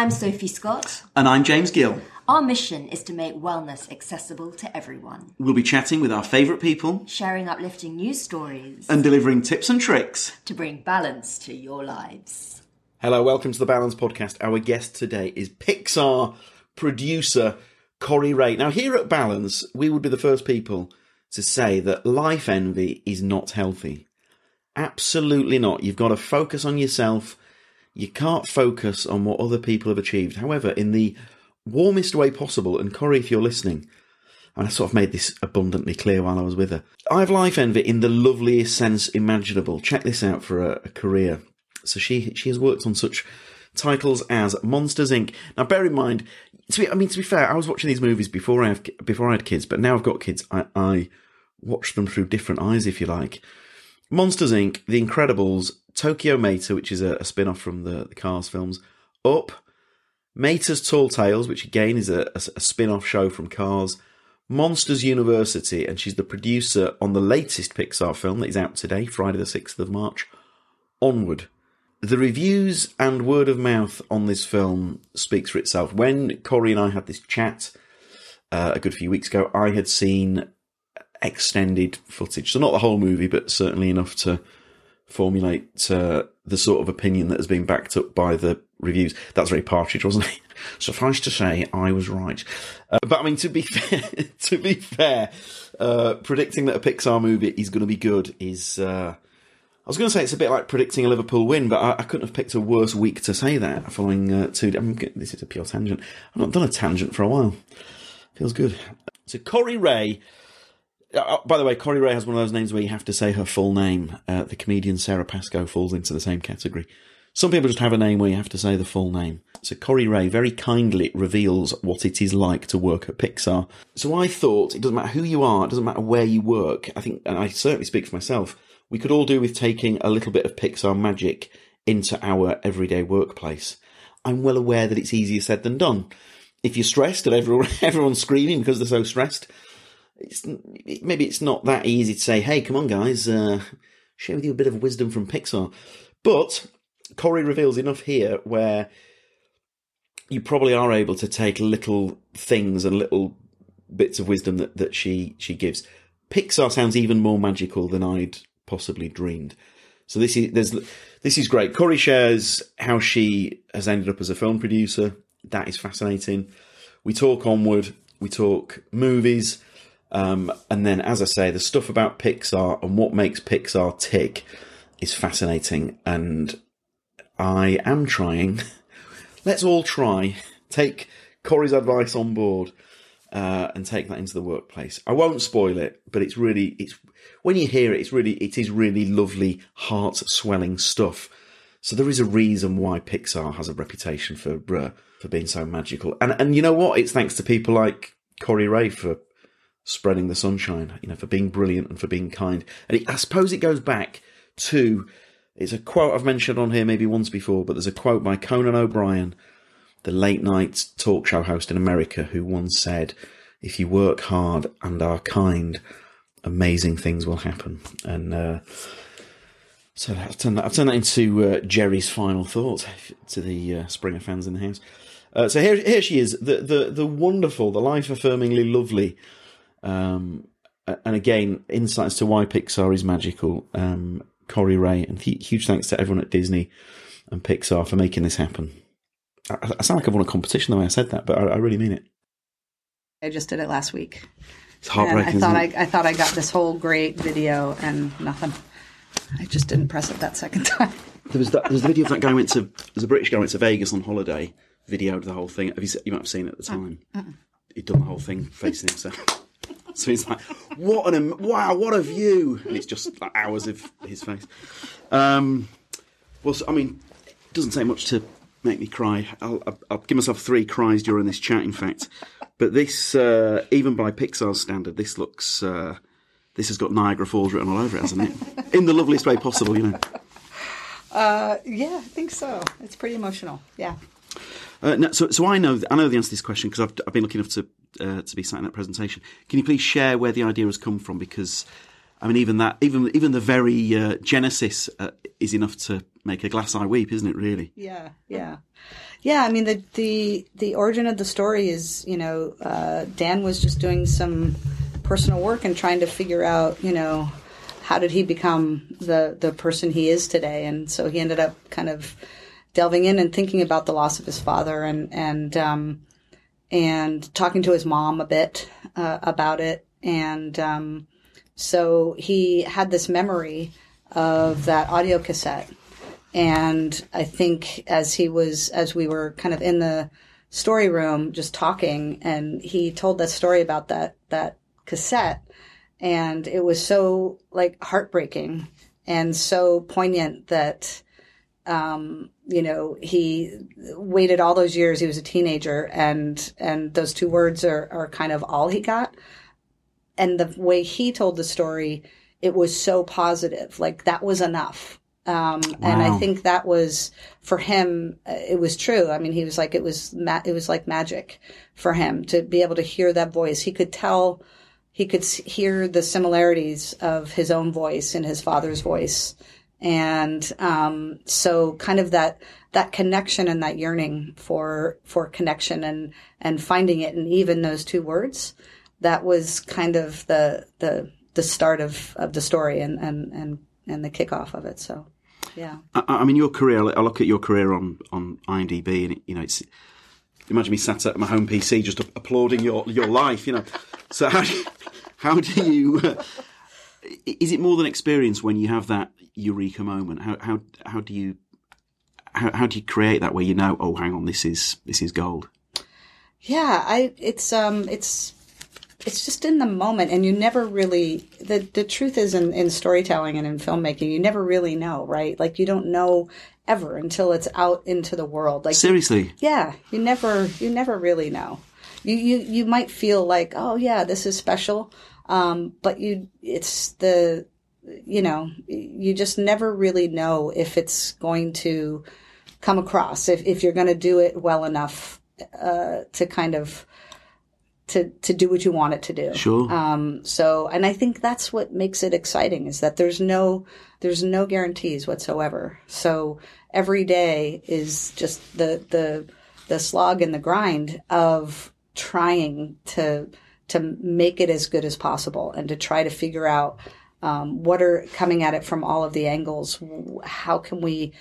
I'm Sophie Scott. And I'm James Gill. Our mission is to make wellness accessible to everyone, We'll be chatting with our favourite people sharing uplifting news stories and delivering tips and tricks. to bring balance to your lives. Hello, welcome to the Balance Podcast. Our guest today is Pixar producer Kori Rae. Now, here at Balance, we would be the first people to say that life envy is not healthy. Absolutely not. You've got to focus on yourself. You can't focus on what other people have achieved. However, in the warmest way possible, and Kori, if you're listening, and I sort of made this abundantly clear while I was with her. I have life envy in the loveliest sense imaginable. Check this out for a, a career. So she she has worked on such titles as Monsters Inc. Now, bear in mind, to be, I mean to be fair, I was watching these movies before I have before I had kids, but now I've got kids. I, I watch them through different eyes, if you like. Monsters Inc., The Incredibles, Tokyo Mater, which is a, a spin off from the, the Cars films, Up, Mater's Tall Tales, which again is a, a, a spin off show from Cars, Monsters University, and she's the producer on the latest Pixar film that is out today, Friday the 6th of March, Onward. The reviews and word of mouth on this film speaks for itself. When Kori and I had this chat uh, a good few weeks ago, I had seen extended footage. So not the whole movie, but certainly enough to formulate uh, the sort of opinion that has been backed up by the reviews. That's very partridge, wasn't it? Suffice to say, I was right. Uh, but I mean, to be fair, to be fair, uh, predicting that a Pixar movie is going to be good is. Uh, I was going to say it's a bit like predicting a Liverpool win, but I, I couldn't have picked a worse week to say that. Following uh, two, I this is a pure tangent. I've not done a tangent for a while. Feels good. So Kori Rae. Uh, by the way, Kori Rae has one of those names where you have to say her full name. Uh, the comedian Sara Pascoe falls into the same category. Some people just have a name where you have to say the full name. So Kori Rae very kindly reveals what it is like to work at Pixar. So I thought it doesn't matter who you are, it doesn't matter where you work. I think, and I certainly speak for myself, we could all do with taking a little bit of Pixar magic into our everyday workplace. I'm well aware that it's easier said than done. If you're stressed and everyone, everyone's screaming because they're so stressed, it's, maybe it's not that easy to say, hey, come on, guys, uh, share with you a bit of wisdom from Pixar. But Kori reveals enough here where you probably are able to take little things and little bits of wisdom that, that she, she gives. Pixar sounds even more magical than I'd possibly dreamed. So this is this is great. Kori shares how she has ended up as a film producer. That is fascinating. We talk onward. We talk movies. Um, and then, as I say, the stuff about Pixar and what makes Pixar tick is fascinating. And I am trying. Let's all try. Take Kori's advice on board uh, and take that into the workplace. I won't spoil it, but it's really it's when you hear it, it's really it is really lovely, heart swelling stuff. So there is a reason why Pixar has a reputation for uh, for being so magical. And and you know what? It's thanks to people like Kori Rae for spreading the sunshine, you know, for being brilliant and for being kind. And I suppose it goes back to it's a quote I've mentioned on here maybe once before, but there's a quote by Conan O'Brien, the late night talk show host in America, who once said, "If you work hard and are kind, amazing things will happen." And uh, so I've turned that, I've turned that into uh, Jerry's final thought to the uh, Springer fans in the house. Uh, so here, here she is, the the the wonderful, the life affirmingly lovely, um, and again insights to why Pixar is magical. Um, Kori Rae, and huge thanks to everyone at Disney and Pixar for making this happen. I, I sound like I've won a competition the way I said that, but I, I really mean it. I just did it last week. It's And heartbreaking. I thought? I, I thought I got this whole great video and nothing. I just didn't press it that second time. There was that, there was the video of that guy went to there's a British guy went to Vegas on holiday, videoed the whole thing. Have you you might have seen it at the time? He'd done the whole thing facing himself. so he's like, "What an wow, what a view!" And it's just like hours of his face. Um, well, so, I mean, it doesn't take much to make me cry. I'll, I'll, I'll give myself three cries during this chat, in fact. But this, uh, even by Pixar's standard, this looks. Uh, this has got Niagara Falls written all over it, hasn't it? In the loveliest way possible, you know. Yeah, I think so. It's pretty emotional. Yeah. Uh, no, so, so I know I know the answer to this question because I've, I've been lucky enough to uh, to be sat in that presentation. Can you please share where the idea has come from? Because I mean, even that, even even the very uh, genesis uh, is enough to make a glass eye weep, isn't it? Really? Yeah, yeah, yeah. I mean, the the the origin of the story is, you know, uh, Dan was just doing some personal work and trying to figure out, you know, how did he become the the person he is today, and so he ended up kind of delving in and thinking about the loss of his father and and um, and talking to his mom a bit uh, about it, and um, so he had this memory of that audio cassette and I think as he was, as we were kind of in the story room just talking, and he told that story about that, that cassette. And it was so like heartbreaking and so poignant that, um, you know, he waited all those years. He was a teenager and, and those two words are, are kind of all he got. And the way he told the story, it was so positive. Like that was enough. Um, and I think that was for him. uh, It was true. I mean, he was like it was. Ma- it was like magic for him to be able to hear that voice. He could tell. He could hear the similarities of his own voice and his father's voice, and um, so kind of that that connection and that yearning for for connection and and finding it, and even those two words, that was kind of the the the start of, of the story and, and and and the kickoff of it. So, yeah. I, I mean, your career. I look at your career on on IMDb, and it, you know, it's imagine me sat at my home PC just applauding your your life. You know, so how do you, how do you? Uh, is it more than experience when you have that eureka moment? How how how do you how, how do you create that where you know, oh, hang on, this is this is gold. Yeah, I it's um it's it's just in the moment and you never really the the truth is in, in storytelling and in filmmaking, you never really know, right? Like you don't know ever until it's out into the world. Like Seriously, yeah, you never you never really know. You you you might feel like, oh yeah, this is special. Um, but you it's the you know, you just never really know if it's going to come across, if if you're going to do it well enough uh, to kind of to to do what you want it to do. sure. Um, so, and I think that's what makes it exciting is that there's no there's no guarantees whatsoever. So every day is just the the the slog and the grind of trying to to make it as good as possible and to try to figure out um, what are coming at it from all of the angles. How can we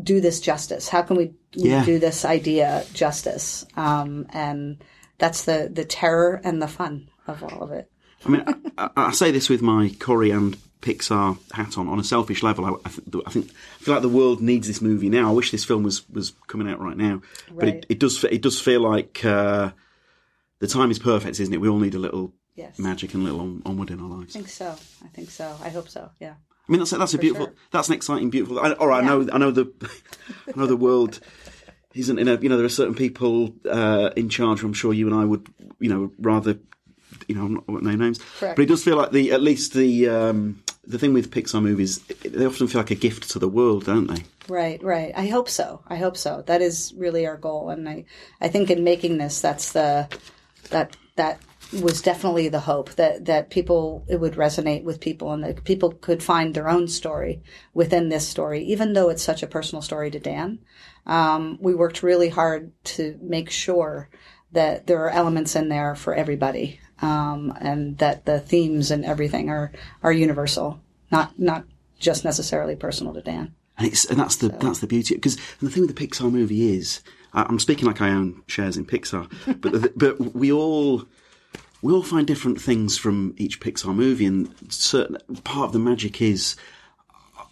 do this justice? How can we Yeah. do this idea justice? Um, and that's the the terror and the fun of all of it. I mean, I, I, say this with my Kori and Pixar hat on. On a selfish level, I, I, th- I think I feel like the world needs this movie now. I wish this film was, was coming out right now, but it, it does it does feel like uh, the time is perfect, isn't it? We all need a little Yes. magic and little on, onward in our lives. I think so. I think so. I hope so. Yeah. I mean, that's a, that's a beautiful, sure. that's an exciting, beautiful. I, all right, I know, I know the, I know the world isn't in a. You know, there are certain people uh, in charge. who I'm sure you and I would, you know, rather, you know, I'm not won't name names, Correct. but it does feel like the at least the um, the thing with Pixar movies, they often feel like a gift to the world, don't they? Right, right. I hope so. I hope so. That is really our goal, and I, I think in making this, that's the, that that was definitely the hope that that people it would resonate with people, and that people could find their own story within this story, even though it's such a personal story to Dan. Um, we worked really hard to make sure that there are elements in there for everybody, um, and that the themes and everything are are universal, not not just necessarily personal to Dan. And it's and that's the that's the beauty because the thing with the Pixar movie is, I'm speaking like I own shares in Pixar, but the, but we all we all find different things from each Pixar movie, and certain part of the magic is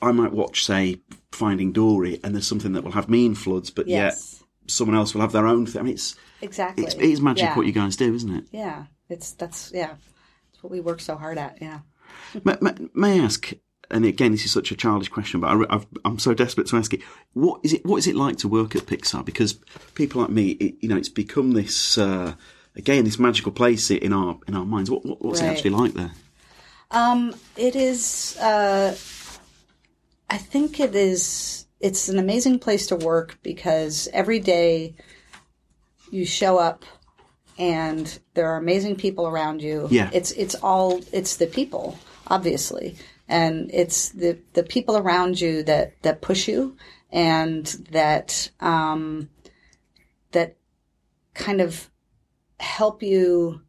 I might watch, say, Finding Dory, and there's something that will have me in floods, but Yes. yet someone else will have their own thing. I mean, it's Exactly. it's, it is magic Yeah. what you guys do, isn't it? Yeah, it's that's yeah, it's what we work so hard at. Yeah. may, may, may I ask? And again, this is such a childish question, but I, I've, I'm so desperate to ask it. What is it? What is it like to work at Pixar? Because people like me, it, you know, it's become this uh, again this magical place in our in our minds. What, what, what's it actually like there? Um, it is. Uh, I think it is. It's an amazing place to work because every day you show up and there are amazing people around you. Yeah. It's it's all it's the people, obviously. And it's the the people around you that that push you and that um that kind of help you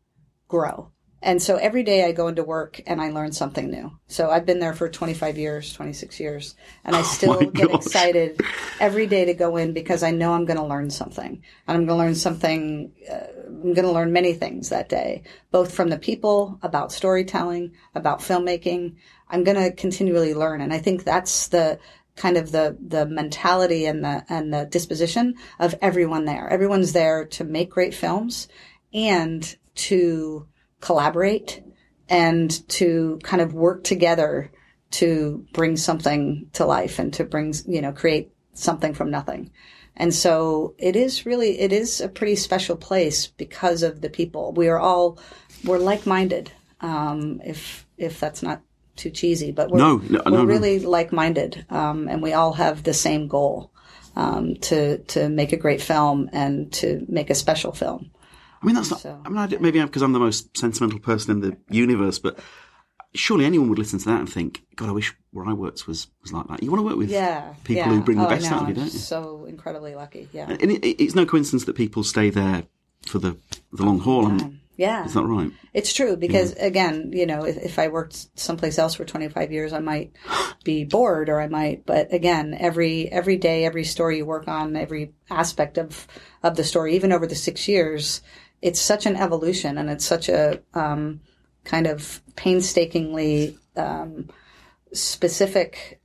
grow. And so every day I go into work and I learn something new. So I've been there for 25 years, 26 years, and I still my get gosh. excited every day to go in because I know I'm going to learn something. And I'm going to learn something, uh, I'm going to learn many things that day, both from the people, about storytelling, about filmmaking. I'm going to continually learn. And I think that's the, kind of the the mentality and the and the disposition of everyone there. Everyone's there to make great films and to collaborate and to kind of work together to bring something to life and to bring you know create something from nothing. And so it is really it is a pretty special place because of the people. We are all we're like minded. Um, if if that's not too cheesy, but we're, No, no, we're no. really like-minded, um, and we all have the same goal um, to to make a great film and to make a special film. I mean, that's not. So- I mean, I maybe because I'm the most sentimental person in the universe, but surely anyone would listen to that and think, "God, I wish where I worked was was like that." You want to work with Yeah, people yeah. who bring the Oh, I best out of you, I'm don't you? So incredibly lucky. Yeah, And it, it- it's no coincidence that people stay there for the the long haul. And, yeah. is that right? It's true because again, you know, if, if I worked someplace else for 25 years, I might be bored or I might, but again, every, every day, every story you work on, every aspect of, of the story, even over the six years, it's such an evolution and it's such a, um, kind of painstakingly, um, specific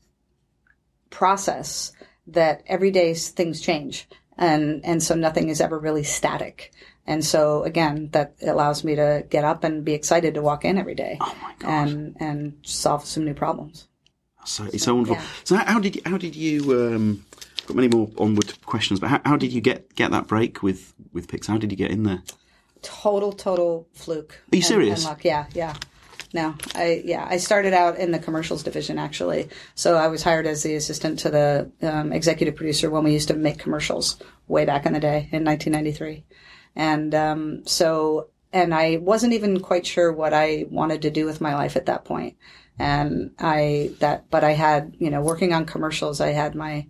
process that every day things change and and so nothing is ever really static and so again that allows me to get up and be excited to walk in every day Oh my gosh. and and solve some new problems So it's so wonderful. yeah. So how, how did you, how did you? Um, got many more onward questions, but how, how did you get get that break with with Pixar? How did you get in there? Total total fluke. Are you and- serious? and yeah yeah. No i yeah i started out in the commercials division actually. So i was hired as the assistant to the um, executive producer when we used to make commercials way back in the day in 1993 and um, so and i wasn't even quite sure what i wanted to do with my life at that point. point. And i that but i had you know working on commercials i had my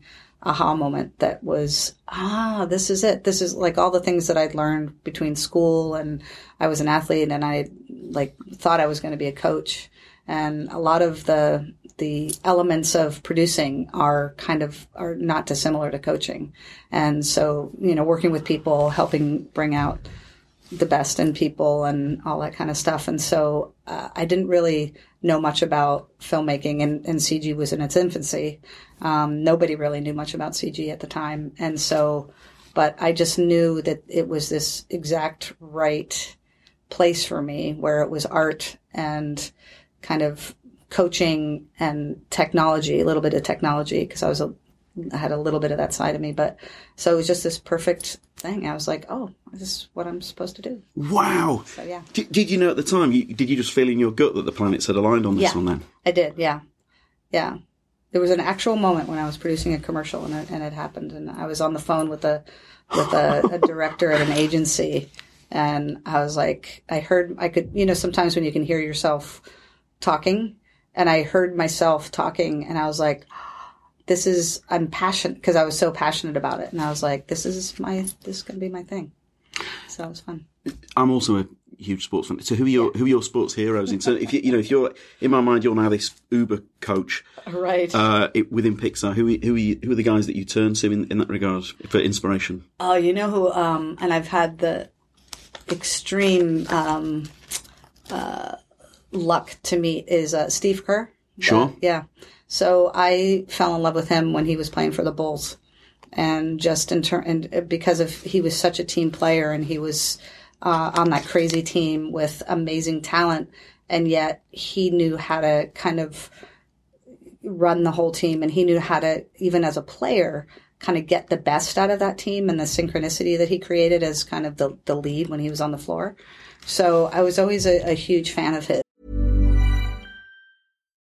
aha moment that was ah this is it. This is like all the things that i'd learned between school and i was an athlete and i like thought i was going to be a coach. And a lot of the the elements of producing are kind of are not dissimilar to coaching. And so you know working with people helping bring out the best in people and all that kind of stuff. And so uh, I didn't really know much about filmmaking, and, and CG was in its infancy. Um, nobody really knew much about CG at the time, and so, but I just knew that it was this exact right place for me where it was art and kind of coaching and technology, a little bit of technology because I was a I had a little bit of that side of me, but so it was just this perfect thing. I was like, oh, this is what I'm supposed to do. Wow. So yeah, Did, did you know at the time? You, did you just feel in your gut that the planets had aligned on this Yeah. one? Then I did. Yeah, yeah. There was an actual moment when I was producing a commercial and it, and it happened, and I was on the phone with a with a, a director at an agency, and I was like, I heard, I could, you know, sometimes when you can hear yourself talking, and I heard myself talking, and I was like, this is I'm passionate because I was so passionate about it, and I was like, this is my this is gonna be my thing. So it was fun. I'm also a huge sports fan. So who are your who are your sports heroes? In terms, if you, you know, if you're in my mind, you're now this Uber coach, Right. uh, it, within Pixar. Who are- who are you, who are the guys that you turn to in, in that regard for inspiration? Oh, you know who? Um, and I've had the extreme um, uh, luck to meet is uh, Steve Kerr. Sure. yeah. So I fell in love with him when he was playing for the Bulls, and just in turn, and because of he was such a team player, and he was uh, on that crazy team with amazing talent, and yet he knew how to kind of run the whole team and he knew how to even as a player kind of get the best out of that team and the synchronicity that he created as kind of the, the lead when he was on the floor so i was always a, a huge fan of his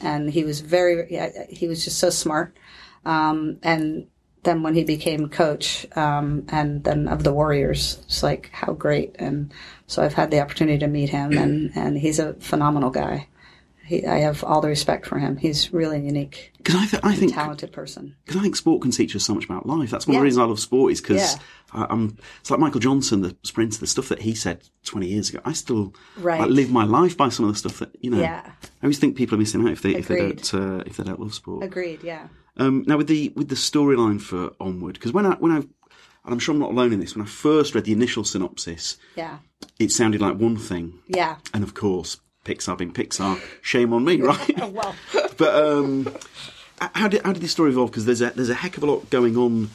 and he was very he was just so smart. Um, and then when he became coach um, and then of the warriors it's like how great. And so i've had the opportunity to meet him and, and he's a phenomenal guy he, i have all the respect for him he's really unique Because I, th- I think talented person because I think sport can teach us so much about life. That's one of the reasons I love sport is because Yeah. I'm. It's like Michael Johnson, the sprinter, the stuff that he said 20 years ago. I still Right. like, live my life by some of the stuff that you know. Yeah. I always think people are missing out if they if they don't uh, if they don't love sport. agreed yeah Um, now with the with the storyline for Onward, because when I when I and I'm sure I'm not alone in this. When I first read the initial synopsis, yeah it sounded like one thing, yeah and of course, Pixar being Pixar, shame on me, right? well But um, how did how did this story evolve? Because there's a there's a heck of a lot going on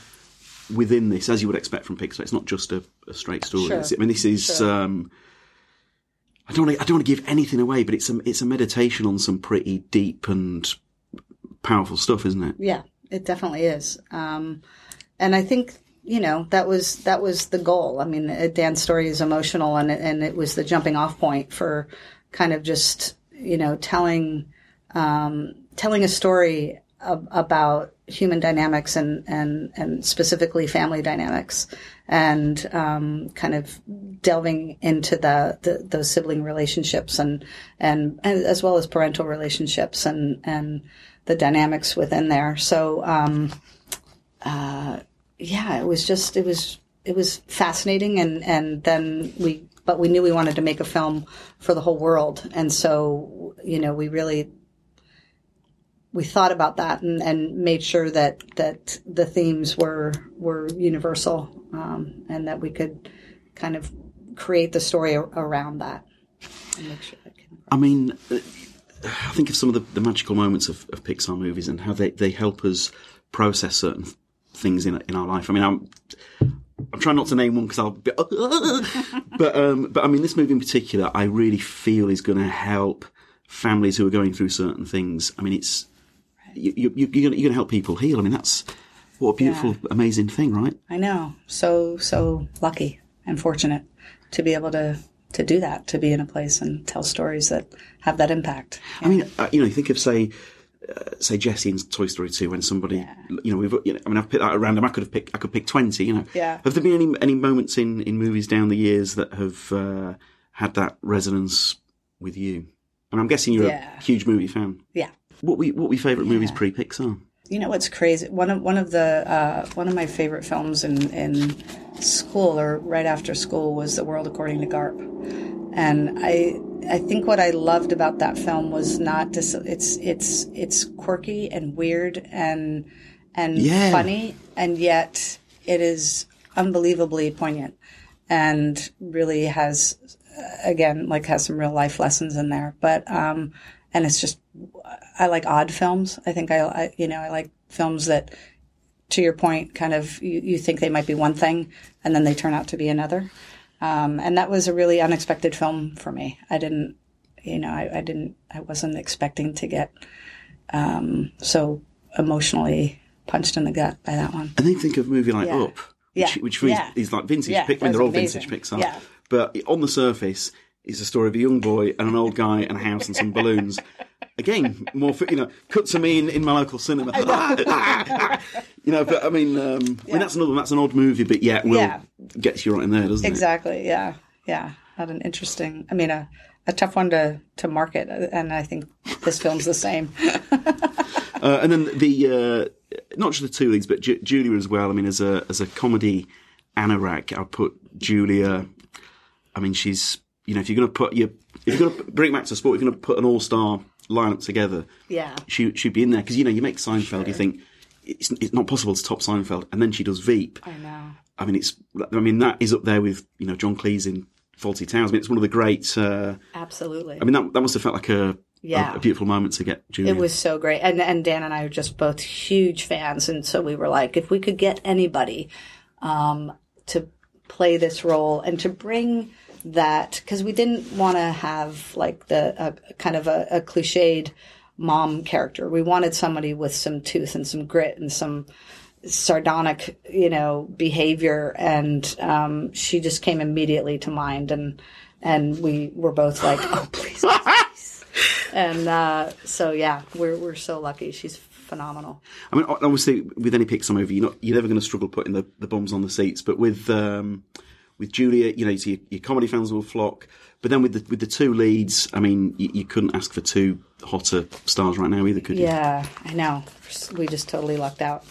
within this, as you would expect from Pixar. It's not just a, a straight story. Sure. I mean, this is. Sure. Um, I don't. Wanna, I don't want to give anything away, but it's a it's a meditation on some pretty deep and powerful stuff, isn't it? Yeah, it definitely is. Um, and I think you know that was that was the goal. I mean, uh, Dan's story is emotional, and and it was the jumping off point for kind of just you know telling um, telling a story ab- about human dynamics and and and specifically family dynamics, and um, kind of delving into the, the those sibling relationships and, and as well as parental relationships and and the dynamics within there. So um, uh, yeah, it was just it was it was fascinating, and and then we but we knew we wanted to make a film for the whole world, and so you know we really we thought about that and, and made sure that that the themes were were universal um, and that we could kind of create the story around that. Sure that I mean, uh, I think of some of the, the magical moments of, of Pixar movies and how they, they help us process certain things in in our life. I mean, I'm I'm trying not to name one because I'll be, but um, but I mean, this movie in particular, I really feel is going to help families who are going through certain things. I mean, it's you, you, you're going to help people heal. I mean, that's what a beautiful, amazing thing, right? I know. So so lucky and fortunate to be able to to do that, to be in a place and tell stories that have that impact. I mean, uh, you know, you think of say, uh, say Jesse in Toy Story Two when somebody, you know, we've, you know, I mean, I've picked that at random. I could have picked, I could pick twenty. You know, Yeah. Have there been any any moments in in movies down the years that have uh, had that resonance with you? And I'm guessing you're Yeah. a huge movie fan. Yeah. What we, what were your favourite movies pre Pixar? You know what's crazy? One of one of the uh, one of my favorite films in in school or right after school was The World According to Garp, and I I think what I loved about that film was not dis- it's it's it's quirky and weird and and Yeah. funny, and yet it is unbelievably poignant and really has again like has some real life lessons in there. But um and it's just i like odd films. I think i, I you know i like films that to your point kind of you, you think they might be one thing and then they turn out to be another um and that was a really unexpected film for me i didn't you know i, I didn't i wasn't expecting to get um so emotionally punched in the gut by that one And then think of a movie like Yeah. Up, which, Yeah. which me Yeah. is, is like vintage Yeah, Pixar. I mean, they're all amazing. vintage Pixar. Yeah. But on the surface, it's a story of a young boy and an old guy and a house and some balloons. Again, more for, you know, cut to me in, in my local cinema. you know, but I mean, um, I mean that's another that's an odd movie, but yet will Yeah. gets you right in there, doesn't it? Exactly. Yeah. Yeah. Had an interesting. I mean, a a tough one to to market, and I think this film's the same. Uh, and then the uh, not just the two leads, but Ju- Julia as well. I mean, as a as a comedy anorak, I'd put Julia. I mean, she's you know if you're going to put your if you're going to bring it back to the sport, if you're going to put an all star lineup together, Yeah. she she'd be in there because you know you make Seinfeld, you think it's it's not possible to top Seinfeld, and then she does Veep. I know. I mean, it's I mean that is up there with you know John Cleese in Fawlty Towers. I mean, it's one of the great. Uh, Absolutely. I mean, that that must have felt like a Yeah. a, a beautiful moment to get Julia. It was so great. And and Dan and I are just both huge fans and so we were like if we could get anybody um to play this role and to bring that cuz we didn't want to have like the a, kind of a, a cliched mom character. We wanted somebody with some tooth and some grit and some sardonic, you know, behavior and um she just came immediately to mind and and we were both like, "Oh, please, please." and uh, so yeah, we're we're so lucky. She's phenomenal. I mean, obviously, with any Pixar movie, you're not you're never going to struggle putting the, the bums on the seats. But with um, with Julia, you know, so your, your comedy fans will flock. But then with the with the two leads, I mean, you, you couldn't ask for two hotter stars right now either, could you? Yeah, I know. We just totally lucked out.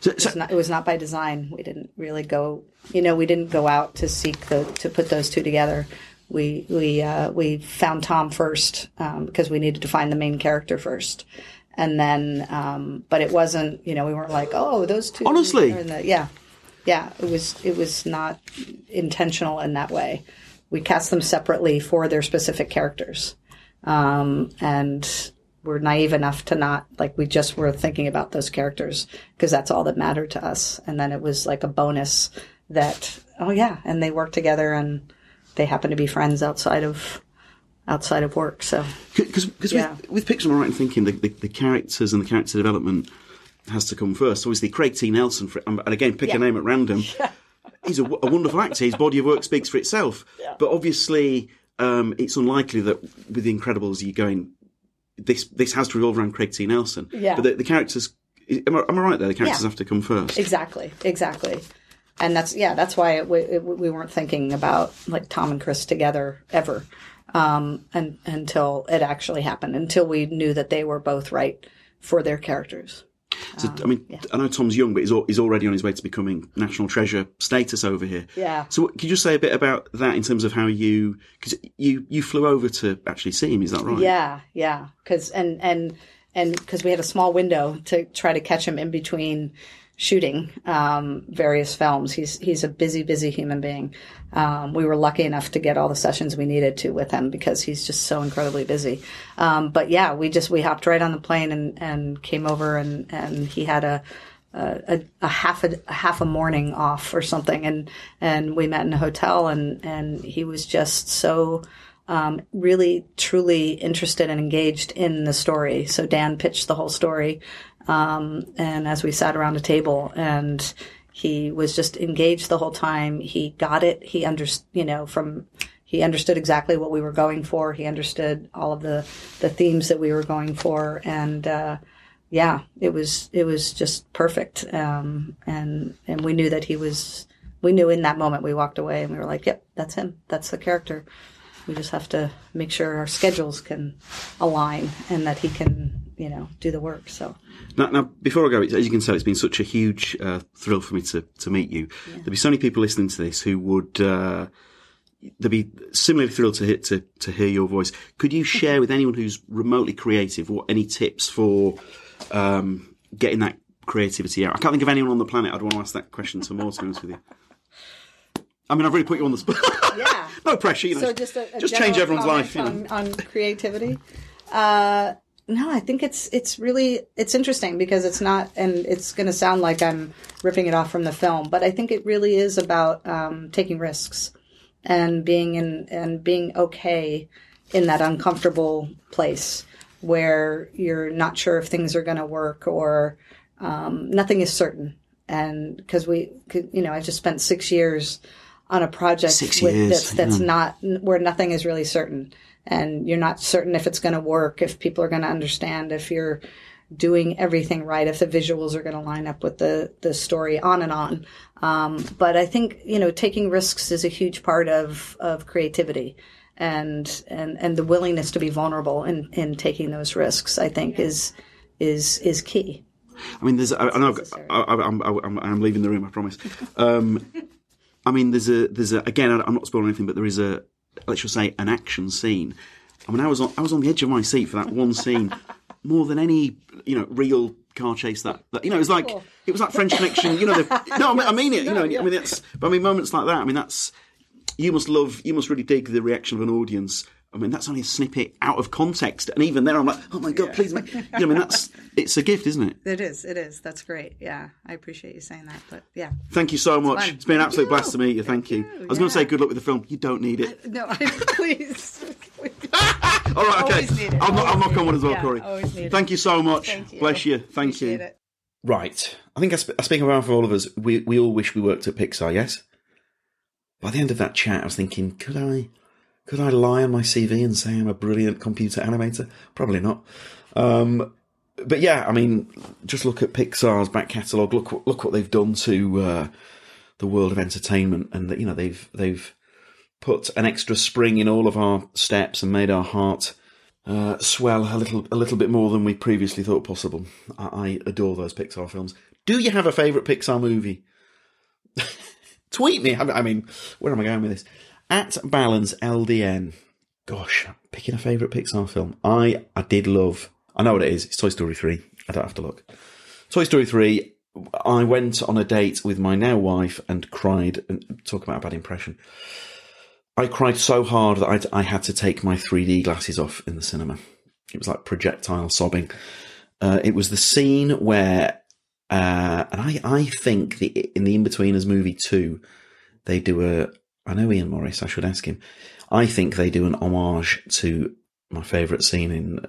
So, It was, not, it was not by design. We didn't really go. You know, we didn't go out to seek the to put those two together. We we uh, we found Tom first um, because we needed to find the main character first, and then. Um, but it wasn't. You know, we weren't like, oh, those two. Honestly? are in the- yeah, yeah. It was it was not intentional in that way. We cast them separately for their specific characters, um, and we're naive enough to not like we just were thinking about those characters because that's all that mattered to us. And then it was like a bonus that oh yeah, and they work together and they happen to be friends outside of outside of work. So Because Yeah. with, with Pixar, I'm right in thinking the, the, the characters and the character development has to come first. Obviously, Craig T. Nelson, for, and again, pick Yeah. a name at random. He's a wonderful actor. His body of work speaks for itself. But obviously, um, it's unlikely that with The Incredibles, you're going, this this has to revolve around Craig T. Nelson. Yeah. But the, the characters, am I, am I right there? The characters Yeah. have to come first. exactly, exactly. And that's yeah, that's why it, we, it, we weren't thinking about like Tom and Chris together ever, um, and until it actually happened, until we knew that they were both right for their characters. So, ah, I mean, I know Tom's young, but he's, al- he's already on his way to becoming national treasure status over here. Yeah. So, could you just say a bit about that in terms of how you, because you you flew over to actually see him? Is that right? Yeah, yeah. Because and and and because we had a small window to try to catch him in between shooting um, various films. He's he's a busy, busy human being. Um, we were lucky enough to get all the sessions we needed to with him because he's just so incredibly busy. Um, but yeah, we just we hopped right on the plane and and came over and and he had a. A, a half a, a half a morning off or something, and and we met in a hotel, and and he was just so um, really truly interested and engaged in the story. So Dan pitched the whole story, um, and as we sat around a table, and he was just engaged the whole time. He got it. He understood, you know, from he understood exactly what we were going for. He understood all of the the themes that we were going for, and uh, yeah, it was it was just perfect. Um, and and we knew that he was. We knew in that moment we walked away and we were like, "Yep, that's him. That's the character." We just have to make sure our schedules can align and that he can, you know, do the work. So Now, now, before I go, as you can tell, it's been such a huge uh, thrill for me to, to meet you. There'll be so many people listening to this who would uh, they'd be similarly thrilled to hear, to, to hear your voice. Could you share with anyone who's remotely creative what any tips for um, getting that creativity out? I can't think of anyone on the planet I'd want to ask that question to more, to be honest with you. I mean, I've really put you on the spot. yeah. no pressure, you know. So just a, a just change everyone's life, you know. on, on creativity. Uh, no, I think it's it's really it's interesting because it's not, and it's going to sound like I'm ripping it off from the film, but I think it really is about um, taking risks and being in and being okay in that uncomfortable place where you're not sure if things are going to work or um, nothing is certain. And because we, could, you know, I just spent six years on a project with that's that's yeah. not where nothing is really certain, and you're not certain if it's going to work, if people are going to understand, if you're doing everything right, if the visuals are going to line up with the the story, on and on. Um, but I think you know taking risks is a huge part of of creativity, and and and the willingness to be vulnerable in in taking those risks. I think is is is key. I mean, there's. I, I know. I've got- I, I, I'm, I'm, I'm leaving the room. I promise. Um, I mean, there's a. There's a. Again, I'm not spoiling anything, but there is a. Let's just say an action scene. I mean, I was on. I was on the edge of my seat for that one scene, more than any, you know, real car chase. That, that you know, it was like it was like French Connection. You know, the, no, I mean, I mean it. You know, I mean that's. But I mean, moments like that. I mean, that's. You must love. You must really dig the reaction of an audience. I mean, that's only a snippet out of context, and even there, I'm like, oh my god, please make. You know, I mean, that's. It's a gift, isn't it? It is. It is. That's great. Yeah, I appreciate you saying that. But yeah, Thank you so much. fun. It's been an absolute you. blast to meet you. Thank, you. I was going to say good luck with the film. You don't need it. no, I, please. All right, okay. Always need it. I'll, knock- I'll knock on one it. as well, Yeah, Kori. always need it. Thank you so much. Thank you. Bless you. Thank Appreciate you. it. Right. I think I, sp- I speak around for all of us. We we all wish we worked at Pixar. Yes. By the end of that chat, I was thinking, could I, could I lie on my CV and say I'm a brilliant computer animator? Probably not. Um, but yeah, I mean, just look at Pixar's back catalogue. Look, look what they've done to uh, the world of entertainment, and you know they've they've put an extra spring in all of our steps and made our heart uh, swell a little a little bit more than we previously thought possible. I, I adore those Pixar films. Do you have a favourite Pixar movie? Tweet me. I mean, where am I going with this? At Balance LDN. Gosh, picking a favourite Pixar film. I I did love. I know what it is. It's Toy Story three. I don't have to look. Toy Story three. I went on a date with my now wife and cried. And talk about a bad impression. I cried so hard that I, I had to take my 3D glasses off in the cinema. It was like projectile sobbing. Uh, it was the scene where, uh, and I, I think the in the Inbetweeners movie two, they do a. I know Iain Morris. I should ask him. I think they do an homage to my favourite scene in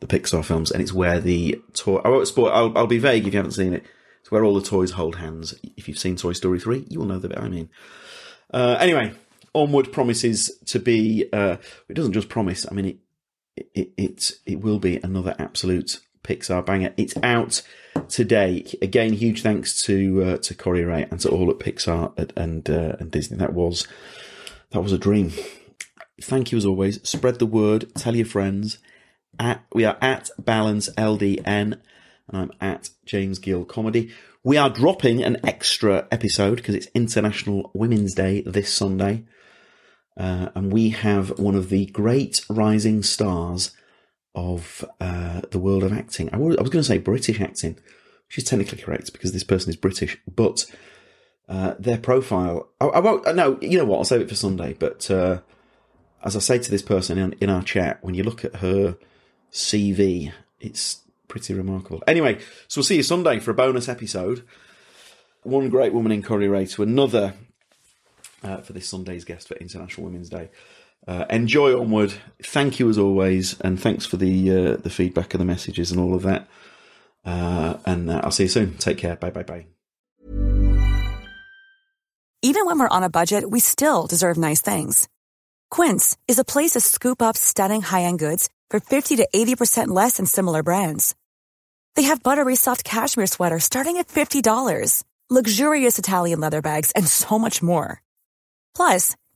the Pixar films, and it's where the toy. I won't spoil. I'll, I'll be vague if you haven't seen it. It's where all the toys hold hands. If you've seen Toy Story three, you will know the bit I mean. Uh, anyway, onward promises to be. Uh, it doesn't just promise. I mean, it it it it will be another absolute Pixar banger. It's out today. Again, huge thanks to uh, to Kori Rae and to all at Pixar and and, uh, and Disney. That was that was a dream. Thank you as always. Spread the word. Tell your friends. At we are at Balance LDN, and I'm at James Gill Comedy. We are dropping an extra episode because it's International Women's Day this Sunday. Uh, and we have one of the great rising stars of uh, the world of acting. I was, going to say British acting, which is technically correct because this person is British, but uh, their profile. I, I won't. No, you know what? I'll save it for Sunday. But uh, as I say to this person in, in our chat, when you look at her CV, it's pretty remarkable. Anyway, so we'll see you Sunday for a bonus episode. One great woman in Kori Rae to another uh, for this Sunday's guest for International Women's Day. Uh, enjoy onward. Thank you as always, and thanks for the uh, the feedback and the messages and all of that. Uh, and uh, I'll see you soon. Take care. Bye bye bye. Even when we're on a budget, we still deserve nice things. Quince is a place to scoop up stunning high-end goods for 50 to 80% less than similar brands. They have buttery soft cashmere sweaters starting at $50, luxurious Italian leather bags, and so much more. Plus,